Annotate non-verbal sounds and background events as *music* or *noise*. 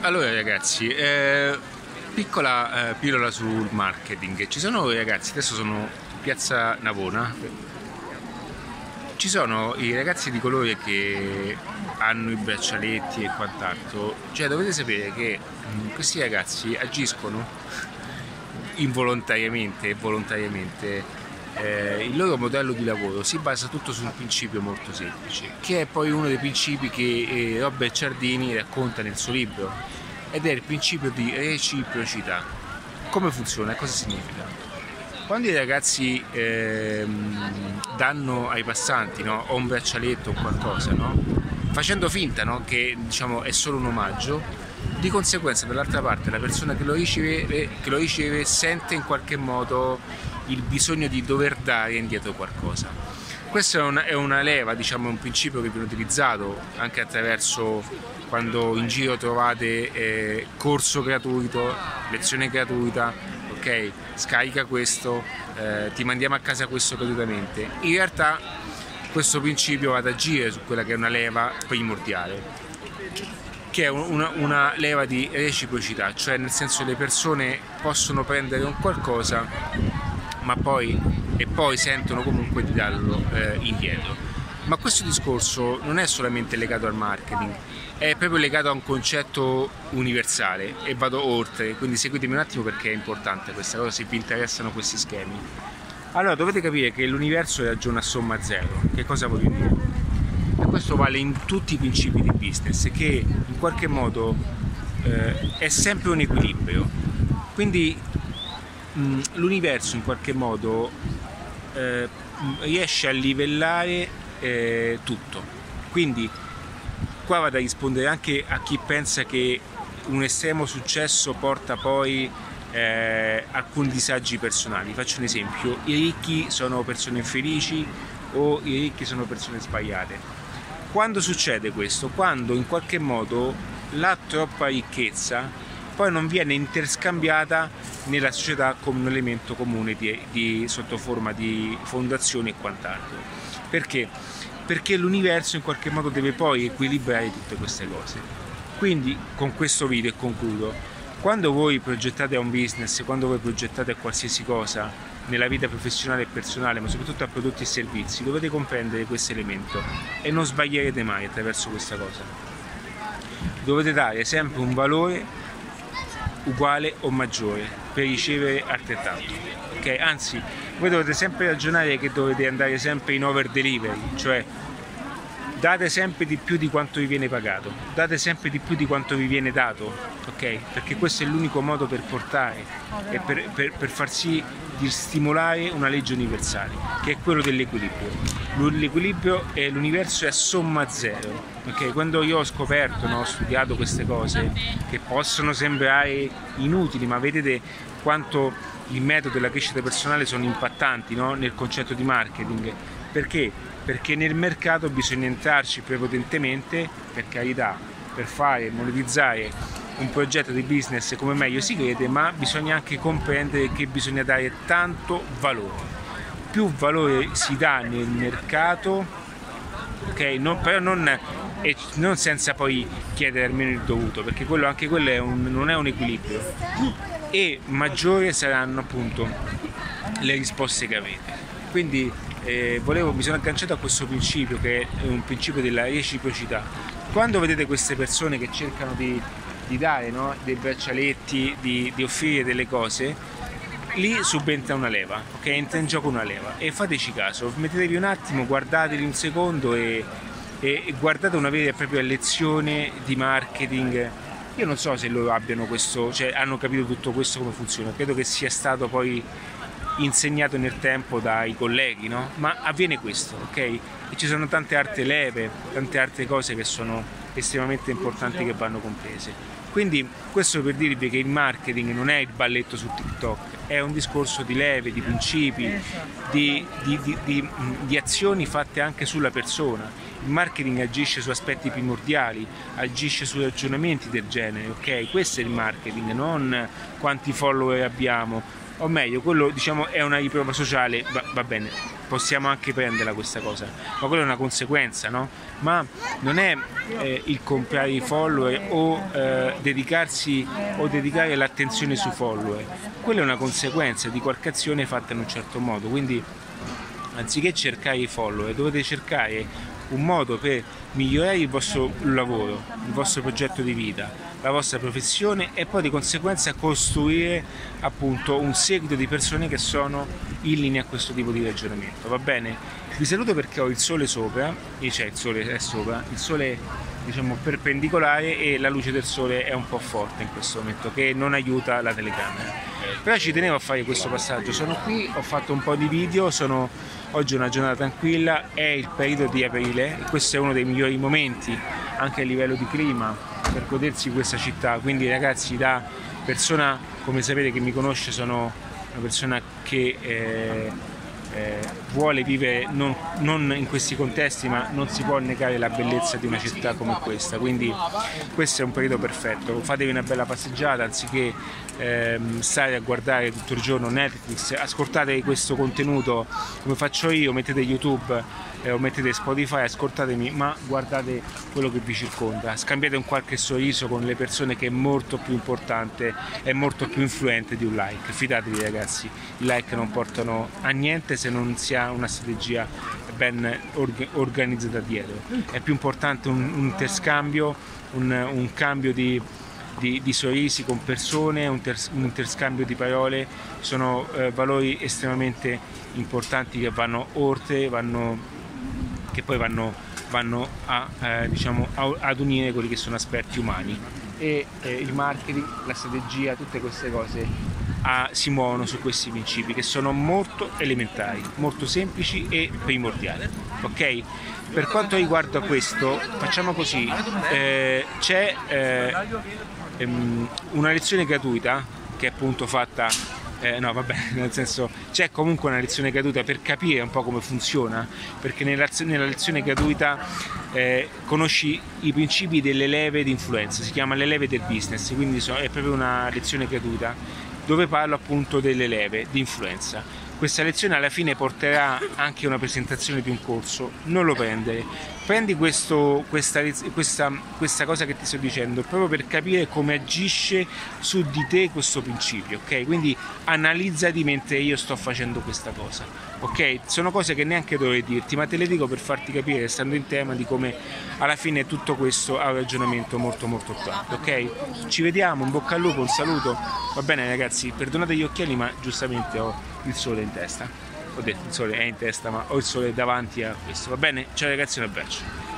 Allora ragazzi, eh, piccola eh, pillola sul marketing. Ci sono ragazzi, adesso sono in piazza Navona, ci sono i ragazzi di colore che hanno i braccialetti e quant'altro. Cioè dovete sapere che mh, questi ragazzi agiscono involontariamente e volontariamente eh, il loro modello di lavoro si basa tutto su un principio molto semplice, che è poi uno dei principi che eh, Robert Ciardini racconta nel suo libro, ed è il principio di reciprocità. Come funziona? Cosa significa? Quando i ragazzi ehm, danno ai passanti no, un braccialetto o qualcosa, no, facendo finta no, che diciamo, è solo un omaggio, di conseguenza dall'altra parte la persona che lo, riceve, che lo riceve sente in qualche modo il bisogno di dover dare indietro qualcosa. Questa è una, è una leva, diciamo, un principio che viene utilizzato anche attraverso quando in giro trovate eh, corso gratuito, lezione gratuita, ok, scarica questo, eh, ti mandiamo a casa questo gratuitamente. In realtà questo principio va ad agire su quella che è una leva primordiale, che è una, una leva di reciprocità, cioè nel senso le persone possono prendere un qualcosa ma poi, e poi sentono comunque di darlo eh, indietro. Ma questo discorso non è solamente legato al marketing, è proprio legato a un concetto universale e vado oltre, quindi seguitemi un attimo perché è importante questa cosa se vi interessano questi schemi. Allora dovete capire che l'universo ragiona a somma zero. Che cosa voglio dire? E questo vale in tutti i principi di business, che in qualche modo eh, è sempre un equilibrio. Quindi l'universo in qualche modo eh, riesce a livellare eh, tutto. Quindi qua vado a rispondere anche a chi pensa che un estremo successo porta poi eh, alcuni disagi personali. Faccio un esempio, i ricchi sono persone infelici o i ricchi sono persone sbagliate. Quando succede questo? Quando in qualche modo la troppa ricchezza poi non viene interscambiata nella società come un elemento comune di, di, sotto forma di fondazioni e quant'altro. Perché? Perché l'universo in qualche modo deve poi equilibrare tutte queste cose. Quindi con questo video concludo, quando voi progettate un business, quando voi progettate qualsiasi cosa nella vita professionale e personale, ma soprattutto a prodotti e servizi, dovete comprendere questo elemento e non sbaglierete mai attraverso questa cosa. Dovete dare sempre un valore uguale o maggiore per ricevere altrettanto. Okay? Anzi, voi dovete sempre ragionare che dovete andare sempre in over delivery, cioè date sempre di più di quanto vi viene pagato, date sempre di più di quanto vi viene dato, ok? Perché questo è l'unico modo per portare e per, per, per far sì di stimolare una legge universale, che è quello dell'equilibrio. L'equilibrio e l'universo è a somma zero. Okay? Quando io ho scoperto, no, ho studiato queste cose che possono sembrare inutili, ma vedete quanto il metodo della crescita personale sono impattanti no? nel concetto di marketing. Perché? Perché nel mercato bisogna entrarci prepotentemente, per carità, per fare monetizzare un progetto di business come meglio si crede, ma bisogna anche comprendere che bisogna dare tanto valore. Più valore si dà nel mercato, ok? Non, però non, non, senza poi chiedere almeno il dovuto, perché quello, anche quello è un, non è un equilibrio. E maggiori saranno appunto le risposte che avete. Quindi eh, volevo, mi sono agganciato a questo principio che è un principio della reciprocità. Quando vedete queste persone che cercano di di dare no? dei braccialetti, di, di, offrire delle cose, lì subentra una leva, ok? Entra in gioco una leva e fateci caso, mettetevi un attimo, guardatevi un secondo e, e, e guardate una vera e propria lezione di marketing. Io non so se loro abbiano questo, cioè hanno capito tutto questo come funziona, credo che sia stato poi insegnato nel tempo dai colleghi, no? Ma avviene questo, ok? E ci sono tante altre leve, tante altre cose che sono estremamente importanti che vanno comprese. Quindi questo per dirvi che il marketing non è il balletto su TikTok, è un discorso di leve, di principi, di, di, di, di azioni fatte anche sulla persona. Il marketing agisce su aspetti primordiali, agisce su ragionamenti del genere, ok? Questo è il marketing, non quanti follower abbiamo, o meglio, quello diciamo è una riprova sociale, va, va, bene, possiamo anche prenderla questa cosa, ma quella è una conseguenza, no? Ma non è eh, il comprare i follower o eh, dedicarsi o dedicare l'attenzione sui follower, quella è una conseguenza di qualche azione fatta in un certo modo, quindi anziché cercare i follower dovete cercare un modo per migliorare il vostro lavoro, il vostro progetto di vita, la vostra professione e poi di conseguenza costruire appunto un seguito di persone che sono in linea a questo tipo di ragionamento. Va bene? Vi saluto perché ho il sole sopra, cioè il sole è sopra, il sole diciamo perpendicolare e la luce del sole è un po' forte in questo momento che non aiuta la telecamera. Però ci tenevo a fare questo passaggio, sono qui, ho fatto un po' di video, sono oggi è una giornata tranquilla, è il periodo di aprile, questo è uno dei migliori momenti anche a livello di clima per godersi questa città, quindi ragazzi da persona come sapete che mi conosce sono una persona che eh, eh, vuole vivere non, non, in questi contesti ma non si può negare la bellezza di una città come questa. Quindi questo è un periodo perfetto. Fatevi una bella passeggiata anziché ehm, stare a guardare tutto il giorno Netflix. Ascoltate questo contenuto come faccio io mettete YouTube eh, o mettete Spotify, ascoltatemi, ma guardate quello che vi circonda, scambiate un qualche sorriso con le persone che è molto più importante e molto più influente di un like. Fidatevi ragazzi, i like non portano a niente se non si ha una strategia ben org- organizzata dietro. È più importante un, un interscambio, un, un cambio di, di, di, sorrisi con persone, un, ter, un interscambio di parole, sono eh, valori estremamente importanti che vanno oltre, vanno che poi vanno, vanno a, eh, diciamo, a, ad unire quelli che sono aspetti umani e eh, il marketing, la strategia, tutte queste cose a, si muovono su questi principi che sono molto elementari, molto semplici e primordiali. Ok? Per quanto riguarda questo, facciamo così: eh, c'è eh, ehm, una lezione gratuita che è appunto fatta eh, no vabbè, *laughs* nel senso c'è comunque una lezione gratuita per capire un po' come funziona, perché nella, nella lezione gratuita eh, conosci i principi delle leve di influenza, si chiama le leve del business, quindi so, è proprio una lezione gratuita dove parlo appunto delle leve di influenza. Questa lezione alla fine porterà anche una presentazione di un corso, non lo prendere, prendi questo, questa, questa, questa, cosa che ti sto dicendo proprio per capire come agisce su di te questo principio, ok? Quindi analizzati mentre io sto facendo questa cosa, ok? Sono cose che neanche dovrei dirti, ma te le dico per farti capire, stando in tema, di come alla fine tutto questo ha un ragionamento molto molto attuale, ok? Ci vediamo, in bocca al lupo, un saluto, va bene ragazzi, perdonate gli occhiali ma giustamente ho il sole in testa. Ho detto il sole è in testa, ma ho il sole davanti a questo. Va bene? Ciao ragazzi, un abbraccio.